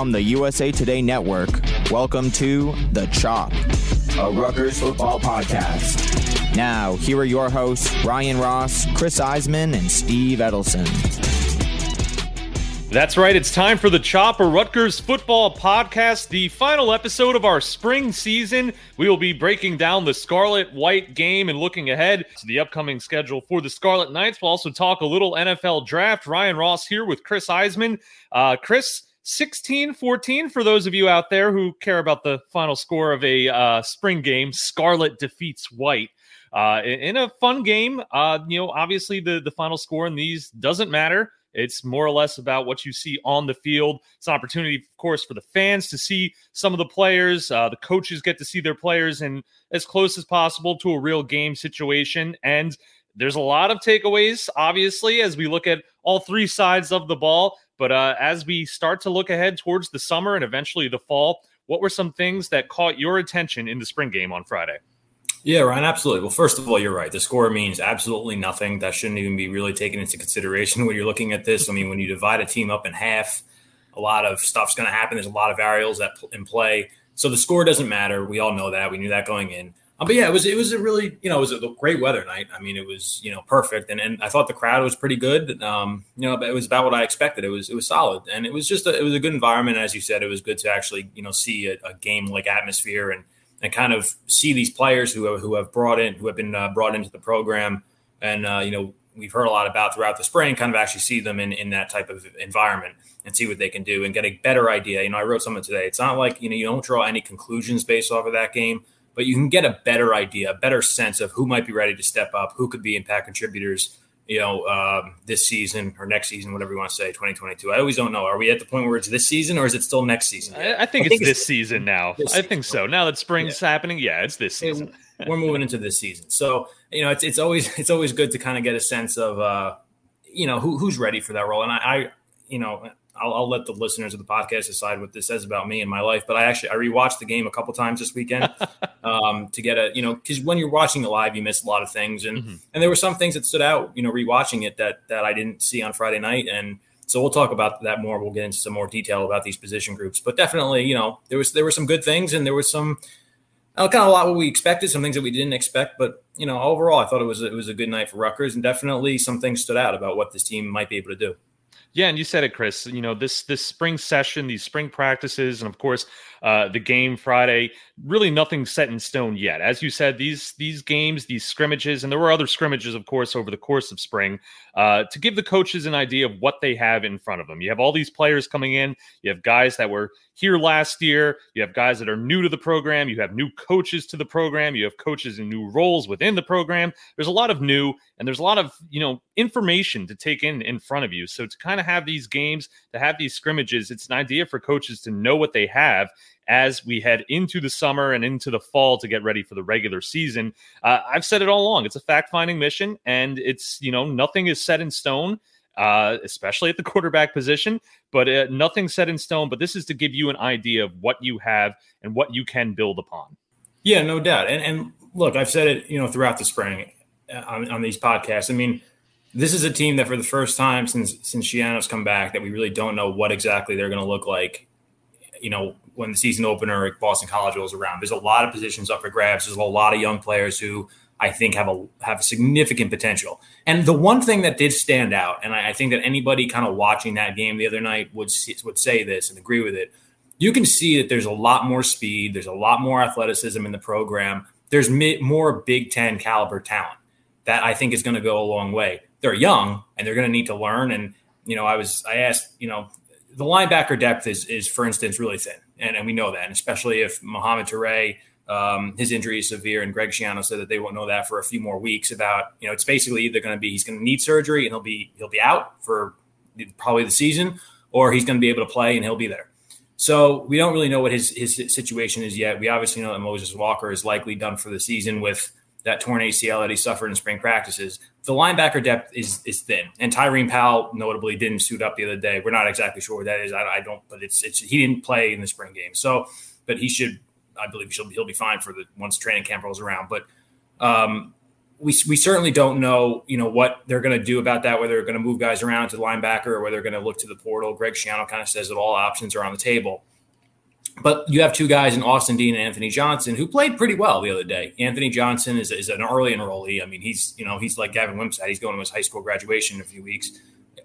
from the USA Today Network, welcome to The Chop, a Rutgers football podcast. Now, here are your hosts, Ryan Ross, Chris Iseman, and Steve Edelson. That's right. It's time for the Chopper Rutgers Football Podcast, the final episode of our spring season. We will be breaking down the Scarlet White game and looking ahead to the upcoming schedule for the Scarlet Knights. We'll also talk a little NFL draft. Ryan Ross here with Chris Iseman. Uh, Chris, 16 14 for those of you out there who care about the final score of a uh, spring game. Scarlet defeats White. Uh, in a fun game, uh, you know, obviously the, the final score in these doesn't matter. It's more or less about what you see on the field. It's an opportunity, of course, for the fans to see some of the players. Uh, the coaches get to see their players in as close as possible to a real game situation. And there's a lot of takeaways, obviously, as we look at all three sides of the ball. But uh, as we start to look ahead towards the summer and eventually the fall, what were some things that caught your attention in the spring game on Friday? Yeah, Ryan, absolutely. Well, first of all, you're right. The score means absolutely nothing. That shouldn't even be really taken into consideration when you're looking at this. I mean, when you divide a team up in half, a lot of stuff's going to happen. There's a lot of variables that in play. So the score doesn't matter. We all know that. We knew that going in. Um, but yeah, it was it was a really you know it was a great weather night. I mean, it was you know perfect, and, and I thought the crowd was pretty good. Um, you know, it was about what I expected. It was it was solid, and it was just a, it was a good environment. As you said, it was good to actually you know see a, a game like atmosphere and and kind of see these players who have, who have brought in who have been uh, brought into the program and uh, you know we've heard a lot about throughout the spring kind of actually see them in, in that type of environment and see what they can do and get a better idea you know i wrote something today it's not like you know you don't draw any conclusions based off of that game but you can get a better idea a better sense of who might be ready to step up who could be impact contributors you know, um, this season or next season, whatever you want to say, 2022. I always don't know. Are we at the point where it's this season or is it still next season? I, I, think I, it's, think this season now. This I think so. Now that spring's yeah. happening, yeah, it's this season. We're moving into this season. So, you know, it's, it's always, it's always good to kind of get a sense of, uh, you know, who, who's ready for that role. And I, I you know, I'll, I'll, let the listeners of the podcast decide what this says about me and my life. But I actually I rewatched the game a couple times this weekend um, to get a you know because when you're watching it live, you miss a lot of things, and mm-hmm. and there were some things that stood out. You know, rewatching it that that I didn't see on Friday night, and so we'll talk about that more. We'll get into some more detail about these position groups, but definitely, you know, there was there were some good things, and there was some. Uh, kind of a lot what we expected, some things that we didn't expect, but you know, overall, I thought it was it was a good night for Rutgers, and definitely some things stood out about what this team might be able to do. Yeah, and you said it, Chris. You know this this spring session, these spring practices, and of course uh, the game Friday. Really, nothing set in stone yet. As you said, these these games, these scrimmages, and there were other scrimmages, of course, over the course of spring, uh, to give the coaches an idea of what they have in front of them. You have all these players coming in. You have guys that were here last year. You have guys that are new to the program. You have new coaches to the program. You have coaches in new roles within the program. There's a lot of new and there's a lot of, you know, information to take in in front of you. So to kind of have these games, to have these scrimmages, it's an idea for coaches to know what they have as we head into the summer and into the fall to get ready for the regular season. Uh, I've said it all along. It's a fact finding mission and it's, you know, nothing is set in stone uh, especially at the quarterback position. But uh, nothing set in stone. But this is to give you an idea of what you have and what you can build upon. Yeah, no doubt. And, and look, I've said it, you know, throughout the spring uh, on, on these podcasts. I mean, this is a team that for the first time since since Schiano's come back that we really don't know what exactly they're going to look like. You know, when the season opener at Boston College rolls around, there's a lot of positions up for grabs. There's a lot of young players who I think have a have significant potential. And the one thing that did stand out, and I, I think that anybody kind of watching that game the other night would see, would say this and agree with it. You can see that there's a lot more speed, there's a lot more athleticism in the program. There's mi- more Big Ten caliber talent that I think is going to go a long way. They're young and they're going to need to learn. And you know, I was I asked, you know, the linebacker depth is is for instance really thin, and, and we know that, and especially if Mohamed Toure um, his injury is severe, and Greg Schiano said that they won't know that for a few more weeks. About you know, it's basically either going to be he's going to need surgery and he'll be he'll be out for probably the season, or he's going to be able to play and he'll be there. So we don't really know what his his situation is yet. We obviously know that Moses Walker is likely done for the season with that torn ACL that he suffered in spring practices. The linebacker depth is is thin, and Tyreem Powell notably didn't suit up the other day. We're not exactly sure what that is. I, I don't, but it's it's he didn't play in the spring game, so but he should I believe he'll, he'll be fine for the once training camp rolls around. But um, we, we certainly don't know, you know, what they're going to do about that, whether they're going to move guys around to the linebacker or whether they're going to look to the portal. Greg Schiano kind of says that all options are on the table. But you have two guys in Austin Dean and Anthony Johnson who played pretty well the other day. Anthony Johnson is, is an early enrollee. I mean, he's you know he's like Gavin Wimsatt. He's going to his high school graduation in a few weeks.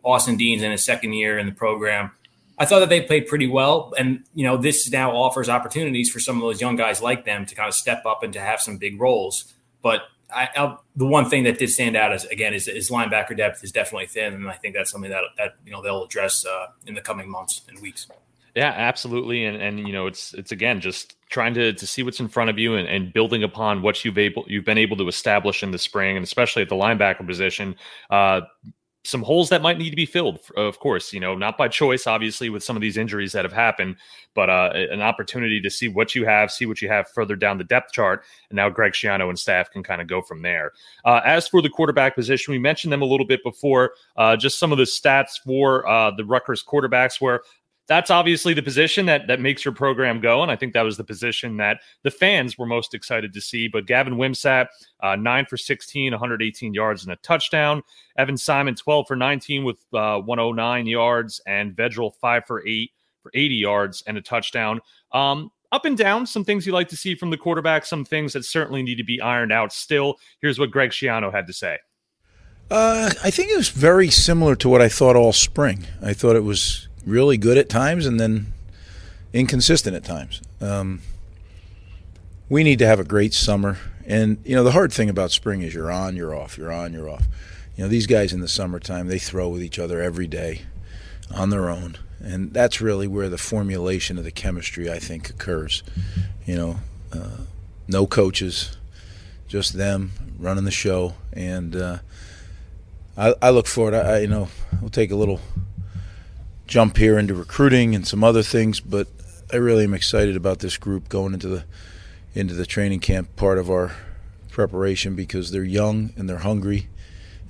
Austin Dean's in his second year in the program. I thought that they played pretty well, and you know this now offers opportunities for some of those young guys like them to kind of step up and to have some big roles. But I, the one thing that did stand out is again is, is, linebacker depth is definitely thin, and I think that's something that that you know they'll address uh, in the coming months and weeks. Yeah, absolutely. And and you know, it's it's again just trying to to see what's in front of you and, and building upon what you've able you've been able to establish in the spring and especially at the linebacker position. Uh, some holes that might need to be filled, of course, you know, not by choice, obviously, with some of these injuries that have happened, but uh, an opportunity to see what you have, see what you have further down the depth chart. And now Greg Schiano and staff can kind of go from there. Uh, as for the quarterback position, we mentioned them a little bit before, uh, just some of the stats for uh, the Rutgers quarterbacks where that's obviously the position that that makes your program go, and I think that was the position that the fans were most excited to see. But Gavin Wimsatt, uh, nine for 16, 118 yards and a touchdown. Evan Simon, 12 for 19 with uh, 109 yards, and Vedral, five for eight for 80 yards and a touchdown. Um, up and down, some things you like to see from the quarterback, some things that certainly need to be ironed out still. Here's what Greg Schiano had to say. Uh, I think it was very similar to what I thought all spring. I thought it was really good at times and then inconsistent at times. Um, we need to have a great summer. And, you know, the hard thing about spring is you're on, you're off, you're on, you're off. You know, these guys in the summertime, they throw with each other every day on their own. And that's really where the formulation of the chemistry, I think, occurs. You know, uh, no coaches, just them running the show. And uh, I, I look forward, I, you know, we'll take a little – jump here into recruiting and some other things, but I really am excited about this group going into the into the training camp part of our preparation because they're young and they're hungry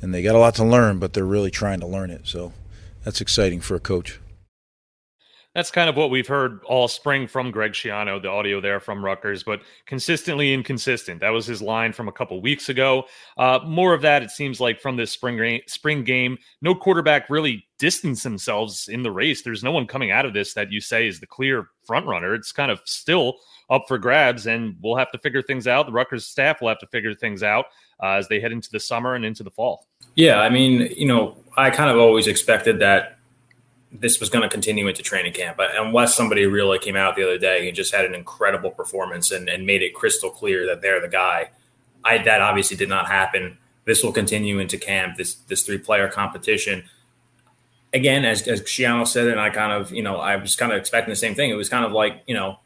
and they got a lot to learn, but they're really trying to learn it. So that's exciting for a coach. That's kind of what we've heard all spring from Greg Schiano, the audio there from Rutgers, but consistently inconsistent. That was his line from a couple weeks ago. Uh, more of that, it seems like, from this spring spring game. No quarterback really distanced themselves in the race. There's no one coming out of this that you say is the clear front runner. It's kind of still up for grabs, and we'll have to figure things out. The Rutgers staff will have to figure things out uh, as they head into the summer and into the fall. Yeah, I mean, you know, I kind of always expected that this was going to continue into training camp. Unless somebody really came out the other day and just had an incredible performance and, and made it crystal clear that they're the guy. I, that obviously did not happen. This will continue into camp. This this three player competition. Again, as as Schiano said, and I kind of you know I was kind of expecting the same thing. It was kind of like you know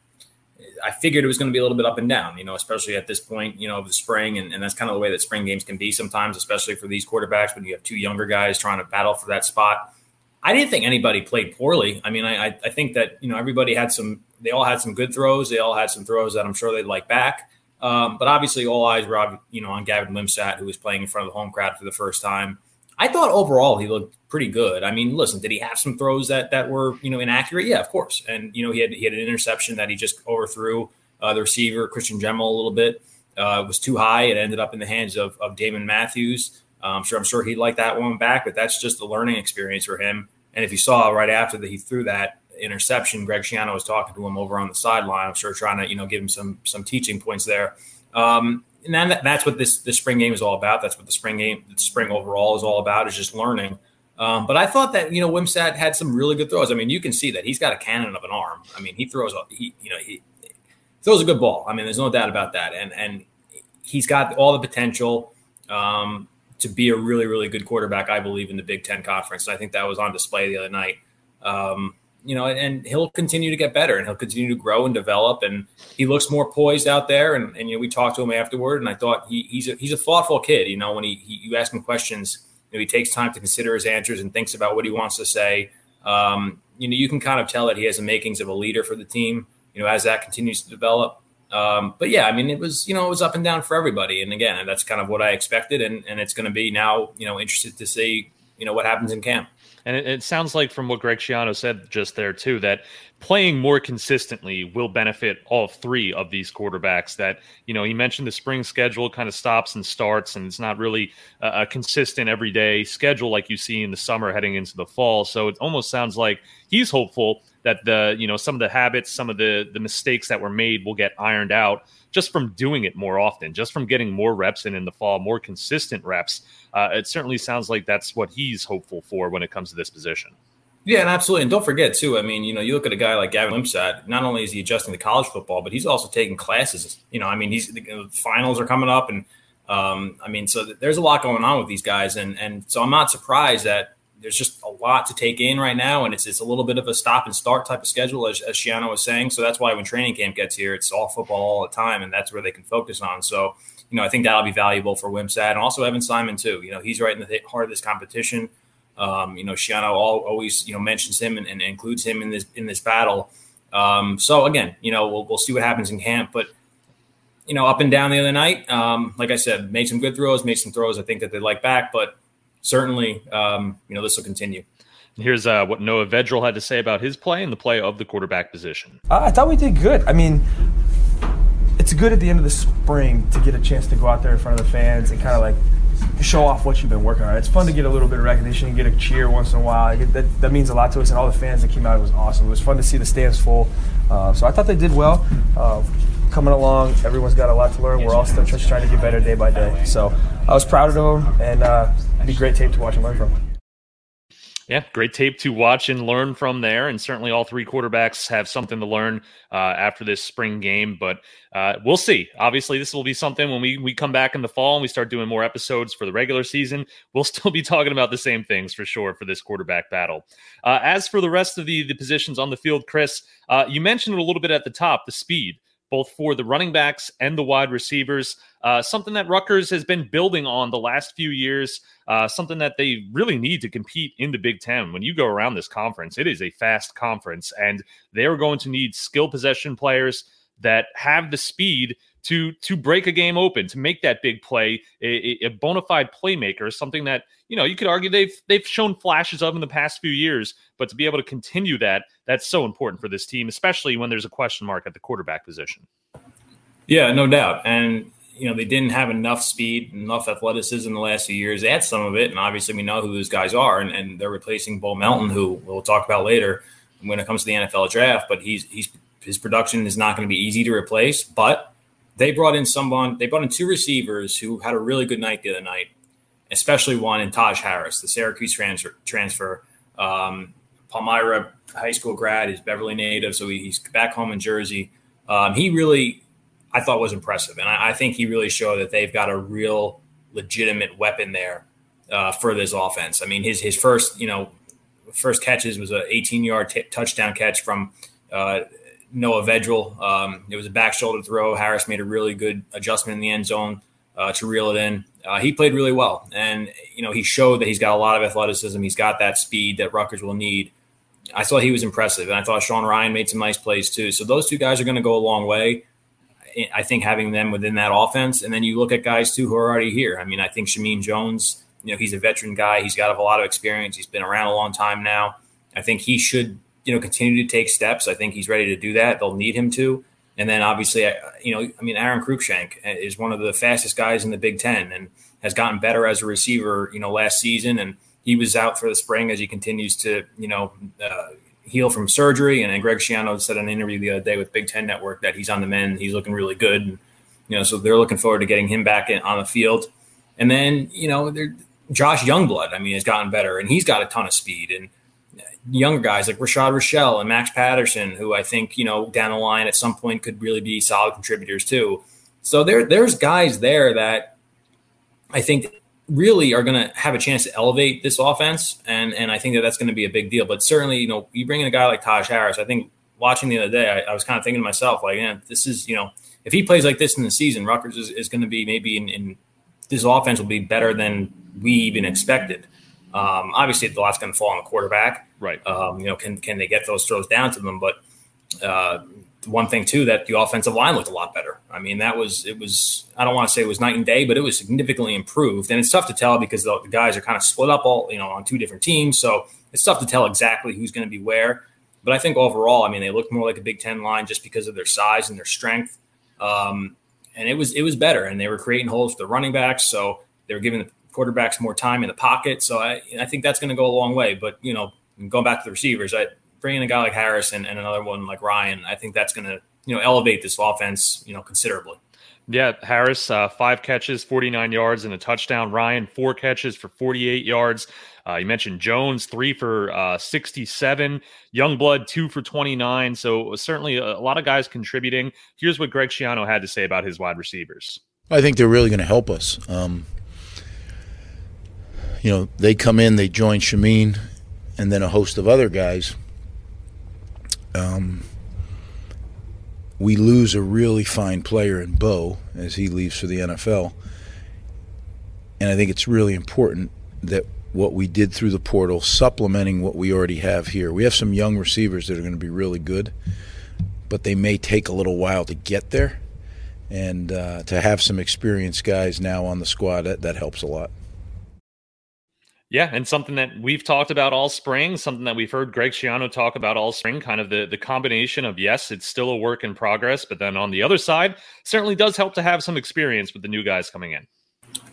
I figured it was going to be a little bit up and down, you know, especially at this point, you know, of the spring. And, and, that's kind of the way that spring games can be sometimes, especially for these quarterbacks when you have two younger guys trying to battle for that spot. I didn't think anybody played poorly. I mean, I, I think that you know everybody had some. They all had some good throws. They all had some throws that I'm sure they'd like back. Um, but obviously, all eyes were you know on Gavin Wimsatt, who was playing in front of the home crowd for the first time. I thought overall he looked pretty good. I mean, listen, did he have some throws that that were you know inaccurate? Yeah, of course. And you know he had he had an interception that he just overthrew uh, the receiver Christian Dremel a little bit. Uh, it was too high. It ended up in the hands of, of Damon Matthews. I'm um, sure I'm sure he'd like that one back, but that's just a learning experience for him. And if you saw right after that he threw that interception, Greg Schiano was talking to him over on the sideline. I'm sure trying to you know give him some some teaching points there. Um, and that, that's what this this spring game is all about. That's what the spring game, the spring overall is all about, is just learning. Um, but I thought that you know Wimsatt had some really good throws. I mean, you can see that he's got a cannon of an arm. I mean, he throws a he you know he throws a good ball. I mean, there's no doubt about that. And and he's got all the potential. Um, to be a really, really good quarterback, I believe, in the Big Ten Conference. And I think that was on display the other night. Um, you know, and he'll continue to get better and he'll continue to grow and develop. And he looks more poised out there. And, and you know, we talked to him afterward, and I thought he, he's a, he's a thoughtful kid. You know, when he, he you ask him questions, you know, he takes time to consider his answers and thinks about what he wants to say. Um, you know, you can kind of tell that he has the makings of a leader for the team. You know, as that continues to develop. Um, but yeah, I mean, it was you know it was up and down for everybody, and again, that's kind of what I expected, and and it's going to be now you know interested to see you know what happens in camp. And it, it, sounds like from what Greg Schiano said just there too that playing more consistently will benefit all three of these quarterbacks. That you know he mentioned the spring schedule kind of stops and starts, and it's not really a, a consistent everyday schedule like you see in the summer heading into the fall. So it almost sounds like he's hopeful that the you know some of the habits, some of the the mistakes that were made will get ironed out just from doing it more often, just from getting more reps in in the fall, more consistent reps. Uh, it certainly sounds like that's what he's hopeful for when it comes to this position. Yeah, and absolutely. And don't forget, too, I mean, you know, you look at a guy like Gavin Wimsatt, not only is he adjusting to college football, but he's also taking classes. You know, I mean, he's the finals are coming up. And um, I mean, so there's a lot going on with these guys. And, and so I'm not surprised that there's just a lot to take in right now, and it's it's a little bit of a stop and start type of schedule, as, as Schiano was saying. So that's why when training camp gets here, it's all football all the time, and that's where they can focus on. So you know, I think that'll be valuable for Wimsatt and also Evan Simon too. You know, he's right in the heart of this competition. Um, you know, Schiano always you know mentions him and, and, includes him in this in this battle. Um, so again, you know, we'll we'll see what happens in camp, but you know, up and down the other night. Um, like I said, made some good throws, made some throws I think that they like back, but certainly, um, you know, this will continue. Here's uh, what Noah Vedral had to say about his play and the play of the quarterback position. Uh, I thought we did good. I mean, it's good at the end of the spring to get a chance to go out there in front of the fans and kind of like show off what you've been working on. It's fun to get a little bit of recognition and get a cheer once in a while. That, that means a lot to us, and all the fans that came out it was awesome. It was fun to see the stands full. Uh, so I thought they did well. Uh, coming along, everyone's got a lot to learn. We're all still just trying to get better day by day. So I was proud of them, and uh, be great tape to watch and learn from. Yeah, great tape to watch and learn from there. And certainly all three quarterbacks have something to learn uh, after this spring game. But uh, we'll see. Obviously, this will be something when we, we come back in the fall and we start doing more episodes for the regular season. We'll still be talking about the same things for sure for this quarterback battle. Uh, as for the rest of the, the positions on the field, Chris, uh, you mentioned it a little bit at the top the speed both for the running backs and the wide receivers. Uh, something that Rutgers has been building on the last few years, uh, something that they really need to compete in the Big Ten. When you go around this conference, it is a fast conference, and they're going to need skill possession players that have the speed to to break a game open, to make that big play, a, a bona fide playmaker, something that you know you could argue they've they've shown flashes of in the past few years, but to be able to continue that, that's so important for this team, especially when there's a question mark at the quarterback position. Yeah, no doubt, and you know they didn't have enough speed, enough athleticism in the last few years. They had some of it, and obviously we know who those guys are, and, and they're replacing Bo Melton, who we'll talk about later when it comes to the NFL draft. But he's he's his production is not going to be easy to replace, but they brought in someone, they brought in two receivers who had a really good night the other night, especially one in Taj Harris, the Syracuse transfer. transfer. Um, Palmyra high school grad, he's Beverly native, so he's back home in Jersey. Um, he really, I thought, was impressive. And I, I, think he really showed that they've got a real legitimate weapon there uh, for this offense. I mean, his, his first, you know, first catches was an 18 yard t- touchdown catch from uh, Noah Vedral. Um, it was a back shoulder throw. Harris made a really good adjustment in the end zone uh, to reel it in. Uh, he played really well, and you know he showed that he's got a lot of athleticism. He's got that speed that Rutgers will need. I thought he was impressive, and I thought Sean Ryan made some nice plays too. So those two guys are going to go a long way. I think having them within that offense, and then you look at guys too who are already here. I mean, I think Shameen Jones. You know, he's a veteran guy. He's got a lot of experience. He's been around a long time now. I think he should you know, continue to take steps. I think he's ready to do that. They'll need him to. And then obviously, you know, I mean, Aaron Cruikshank is one of the fastest guys in the Big Ten and has gotten better as a receiver, you know, last season. And he was out for the spring as he continues to, you know, uh, heal from surgery. And then Greg Schiano said in an interview the other day with Big Ten Network that he's on the mend. He's looking really good. And, you know, so they're looking forward to getting him back in, on the field. And then, you know, Josh Youngblood, I mean, has gotten better and he's got a ton of speed. And, younger guys like Rashad Rochelle and Max Patterson, who I think you know down the line at some point could really be solid contributors too. So there, there's guys there that I think really are going to have a chance to elevate this offense, and and I think that that's going to be a big deal. But certainly, you know, you bring in a guy like Taj Harris. I think watching the other day, I, I was kind of thinking to myself, like, yeah, this is you know, if he plays like this in the season, Rutgers is, is going to be maybe in, in this offense will be better than we even expected. Um, obviously, the lot's going to fall on the quarterback. Right. Um, you know, can can they get those throws down to them? But uh, one thing too that the offensive line looked a lot better. I mean, that was it was I don't want to say it was night and day, but it was significantly improved. And it's tough to tell because the, guys are kind of split up all you know on two different teams, so it's tough to tell exactly who's going to be where. But I think overall, I mean, they looked more like a Big Ten line just because of their size and their strength. Um, and it was it was better, and they were creating holes for the running backs, so they were giving the quarterbacks more time in the pocket. So I I think that's going to go a long way. But you know, going back to the receivers, I bringing a guy like Harris and, and another one like Ryan, I think that's going to you know elevate this offense you know considerably. Yeah, Harris, uh, five catches, 49 yards, and a touchdown. Ryan, four catches for 48 yards. Uh, you mentioned Jones, three for uh, 67. Youngblood, two for 29. So certainly a, a, lot of guys contributing. Here's what Greg Schiano had to say about his wide receivers. I think they're really going to help us. Um, you know, they come in, they join Shameen, and then a host of other guys. Um, we lose a really fine player in Bo as he leaves for the NFL. And I think it's really important that what we did through the portal, supplementing what we already have here. We have some young receivers that are going to be really good, but they may take a little while to get there. And uh, to have some experienced guys now on the squad, that, that helps a lot. Yeah, and something that we've talked about all spring, something that we've heard Greg Schiano talk about all spring, kind of the, the combination of yes, it's still a work in progress, but then on the other side, certainly does help to have some experience with the new guys coming in.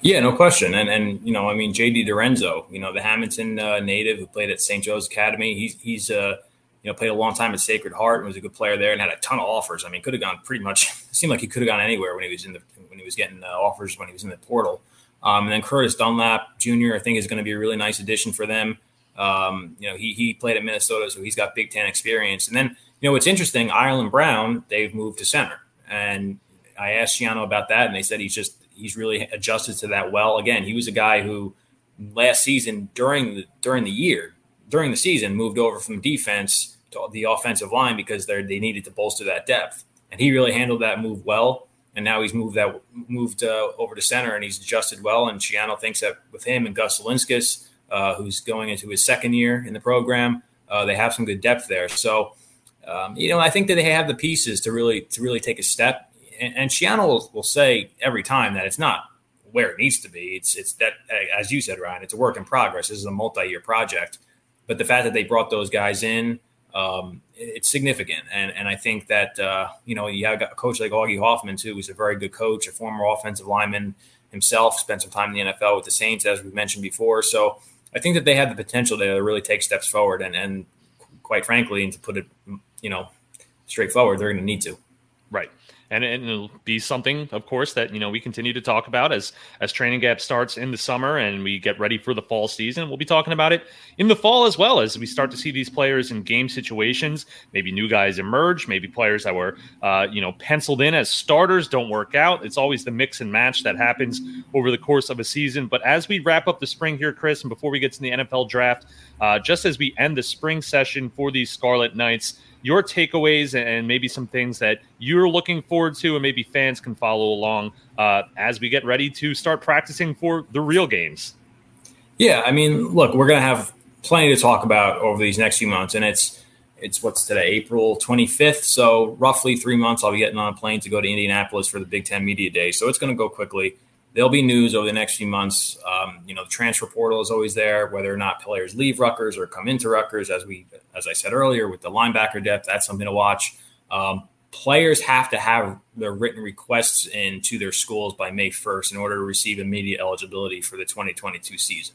Yeah, no question. And and you know, I mean, JD DiRenzo, you know, the Hamilton uh, native who played at St. Joe's Academy, he's he's uh, you know played a long time at Sacred Heart and was a good player there and had a ton of offers. I mean, could have gone pretty much. seemed like he could have gone anywhere when he was in the when he was getting uh, offers when he was in the portal. Um, and then Curtis Dunlap Jr. I think is going to be a really nice addition for them. Um, you know, he he played at Minnesota, so he's got Big Ten experience. And then you know, it's interesting. Ireland Brown, they've moved to center, and I asked Schiano about that, and they said he's just he's really adjusted to that well. Again, he was a guy who last season during the during the year during the season moved over from defense to the offensive line because they they needed to bolster that depth, and he really handled that move well and now he's moved that moved uh, over to center and he's adjusted well. And Schiano thinks that with him and Gus Zilinskas, uh, who's going into his second year in the program, uh, they have some good depth there. So, um, you know, I think that they have the pieces to really to really take a step. And, and will, will, say every time that it's not where it needs to be. It's it's that as you said, Ryan, it's a work in progress. This is a multi year project. But the fact that they brought those guys in um, it's significant. And and I think that uh, you know you have a coach like Augie Hoffmann too, who's a very good coach, a former offensive lineman himself, spent some time in the NFL with the Saints, as we mentioned before. So I think that they have the potential to really take steps forward. And and quite frankly, and to put it you know straightforward, they're going to need to. Right and, and it'll be something, of course, that you know we continue to talk about as as training gap starts in the summer and we get ready for the fall season. We'll be talking about it in the fall as well as we start to see these players in game situations. Maybe new guys emerge, maybe players that were uh, you know penciled in as starters don't work out. It's always the mix and match that happens over the course of a season. But as we wrap up the spring here, Chris, and before we get to the NFL draft, uh, just as we end the spring session for these Scarlet Knights your takeaways and maybe some things that you're looking forward to, and maybe fans can follow along uh, as we get ready to start practicing for the real games. Yeah, I mean, look, we're going to have plenty to talk about over these next few months, and it's it's what's today, April 25th. So roughly three months, I'll be getting on a plane to go to Indianapolis for the Big Ten Media Day. So it's going to go quickly there'll be news over the next few months. Um, you know, the transfer portal is always there, whether or not players leave Rutgers or come into Rutgers. As we, as I said earlier, with the linebacker depth, that's something to watch. Um, players have to have their written requests in to their schools by May 1st in order to receive immediate eligibility for the 2022 season.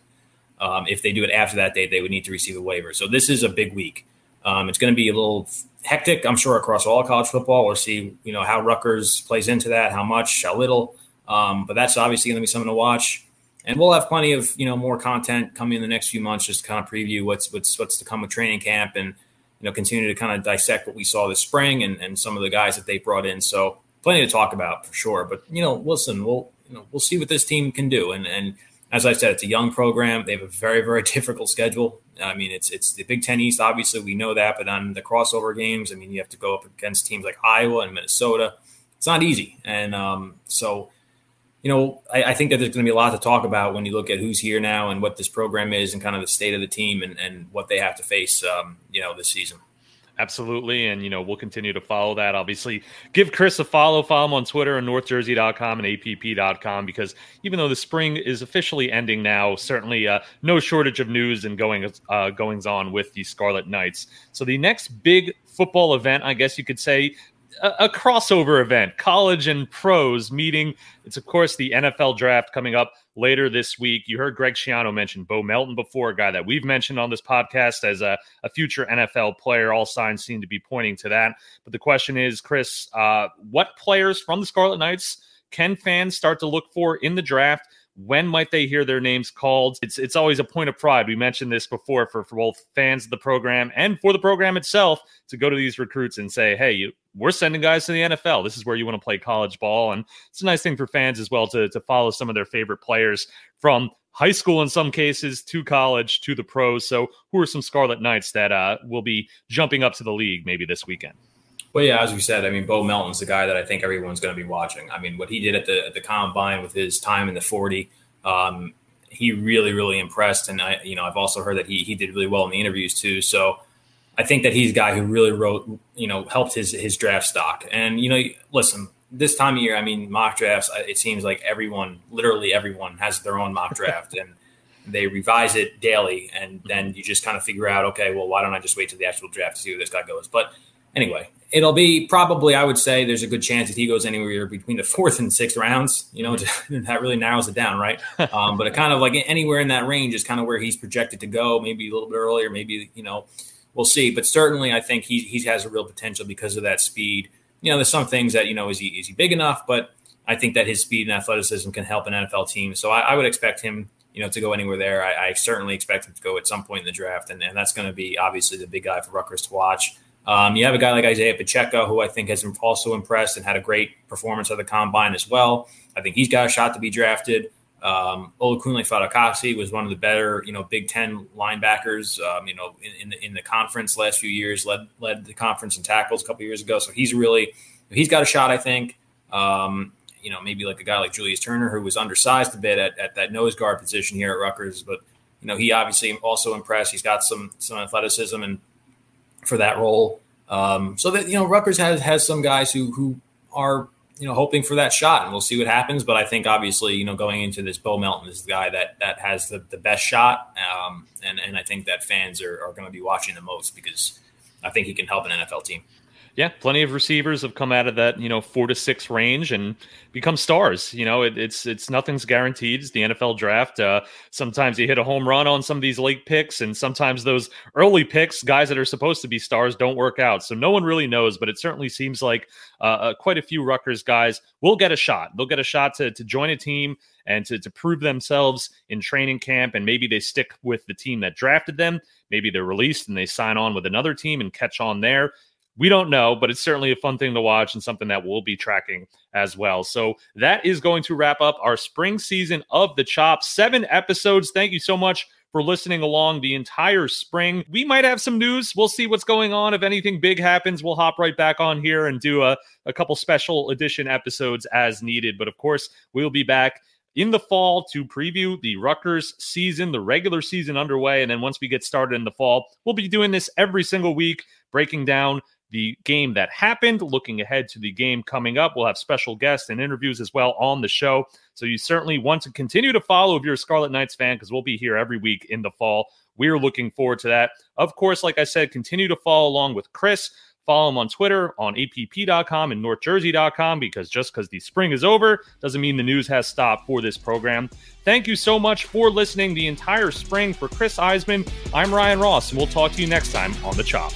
Um, if they do it after that date, they would need to receive a waiver. So this is a big week. Um, it's going to be a little hectic, I'm sure, across all college football. We'll see, you know, how Rutgers plays into that, how much, how little. Um, but that's obviously going to be something to watch. And we'll have plenty of you know more content coming in the next few months, just to kind of preview what's what's what's to come with training camp, and you know continue to kind of dissect what we saw this spring and, and some of the guys that they brought in. So plenty to talk about for sure. But you know, listen, we'll you know we'll see what this team can do. And and as I said, it's a young program. They have a very very difficult schedule. I mean, it's it's the Big Ten East. Obviously, we know that. But on the crossover games, I mean, you have to go up against teams like Iowa and Minnesota. It's not easy. And um, so you know, I, I, think that there's going to be a lot to talk about when you look at who's here now and what this program is and kind of the state of the team and, and what they have to face, um, you know, this season. Absolutely. And, you know, we'll continue to follow that. Obviously, give Chris a follow. Follow him on Twitter and northjersey.com and app.com because even though the spring is officially ending now, certainly uh, no shortage of news and going uh, goings on with the Scarlet Knights. So the next big football event, I guess you could say, a, crossover event, college and pros meeting. It's, of course, the NFL draft coming up later this week. You heard Greg Schiano mention Bo Melton before, a guy that we've mentioned on this podcast as a, a future NFL player. All signs seem to be pointing to that. But the question is, Chris, uh, what players from the Scarlet Knights can fans start to look for in the draft? When might they hear their names called? It's it's always a point of pride. We mentioned this before for, for both fans of the program and for the program itself to go to these recruits and say, hey, you, we're sending guys to the NFL. This is where you want to play college ball. And it's a nice thing for fans as well to, to follow some of their favorite players from high school in some cases to college to the pros. So, who are some Scarlet Knights that uh, will be jumping up to the league maybe this weekend? Well, yeah, as we said, I mean, Bo Melton's the guy that I think everyone's going to be watching. I mean, what he did at the at the combine with his time in the forty, um, he really, really impressed. And I, you know, I've also heard that he he did really well in the interviews too. So I think that he's a guy who really wrote, you know, helped his his draft stock. And you know, listen, this time of year, I mean, mock drafts. It seems like everyone, literally everyone, has their own mock draft, and they revise it daily. And then you just kind of figure out, okay, well, why don't I just wait to the actual draft to see where this guy goes? But anyway, it'll be probably, I would say, there's a good chance that he goes anywhere between the fourth and sixth rounds. You know, that really narrows it down, right? Um, but it kind of like anywhere in that range is kind of where he's projected to go. Maybe a little bit earlier, maybe you know we'll see. But certainly, I think he he has a real potential because of that speed. You know, there's some things that you know is he is he big enough, but I think that his speed and athleticism can help an NFL team. So I, I would expect him, you know, to go anywhere there. I, I, certainly expect him to go at some point in the draft, and, and that's going to be obviously the big guy for Rutgers to watch. Um, you have a guy like Isaiah Pacheco, who I think has also impressed and had a great performance at the combine as well. I think he's got a shot to be drafted. Um, Olakunle Fatukasi was one of the better, you know, Big Ten linebackers, um, you know, in, in, the, in the conference last few years, led led the conference in tackles a couple years ago. So he's really he's got a shot, I think. Um, you know, maybe like a guy like Julius Turner, who was undersized a bit at, at that nose guard position here at Rutgers, but you know, he obviously also impressed. He's got some some athleticism and for that role. Um, so that you know, Rutgers has has some guys who who are you know, hoping for that shot, and we'll see what happens. But I think obviously, you know, going into this, Bo Melton is the guy that that has the, the best shot, um, and and I think that fans are, are going to be watching the most because I think he can help an NFL team yeah, plenty of receivers have come out of that, you know, four to six range and become stars. You know, it, it's it's nothing's guaranteed. It's the NFL draft. Uh, sometimes you hit a home run on some of these late picks, and sometimes those early picks, guys that are supposed to be stars, don't work out. So no one really knows, but it certainly seems like uh, uh, quite a few Rutgers guys will get a shot. They'll get a shot to to join a team and to, to prove themselves in training camp, and maybe they stick with the team that drafted them. Maybe they're released and they sign on with another team and catch on there we don't know, but it's certainly a fun thing to watch and something that we'll be tracking as well. So that is going to wrap up our spring season of the Chop. Seven episodes. Thank you so much for listening along the entire spring. We might have some news. We'll see what's going on. If anything big happens, we'll hop right back on here and do a, a couple special edition episodes as needed. But of course, we'll be back in the fall to preview the Rutgers season, the regular season underway. And then once we get started in the fall, we'll be doing this every single week, breaking down the game that happened, looking ahead to the game coming up. We'll have special guests and interviews as well on the show. So you certainly want to continue to follow if you're a Scarlet Knights fan because we'll be here every week in the fall. We're looking forward to that. Of course, like I said, continue to follow along with Chris. Follow him on Twitter, on app.com, and northjersey.com because just because the spring is over doesn't mean the news has stopped for this program. Thank you so much for listening the entire spring. For Chris Iseman, I'm Ryan Ross, and we'll talk to you next time on The Chop.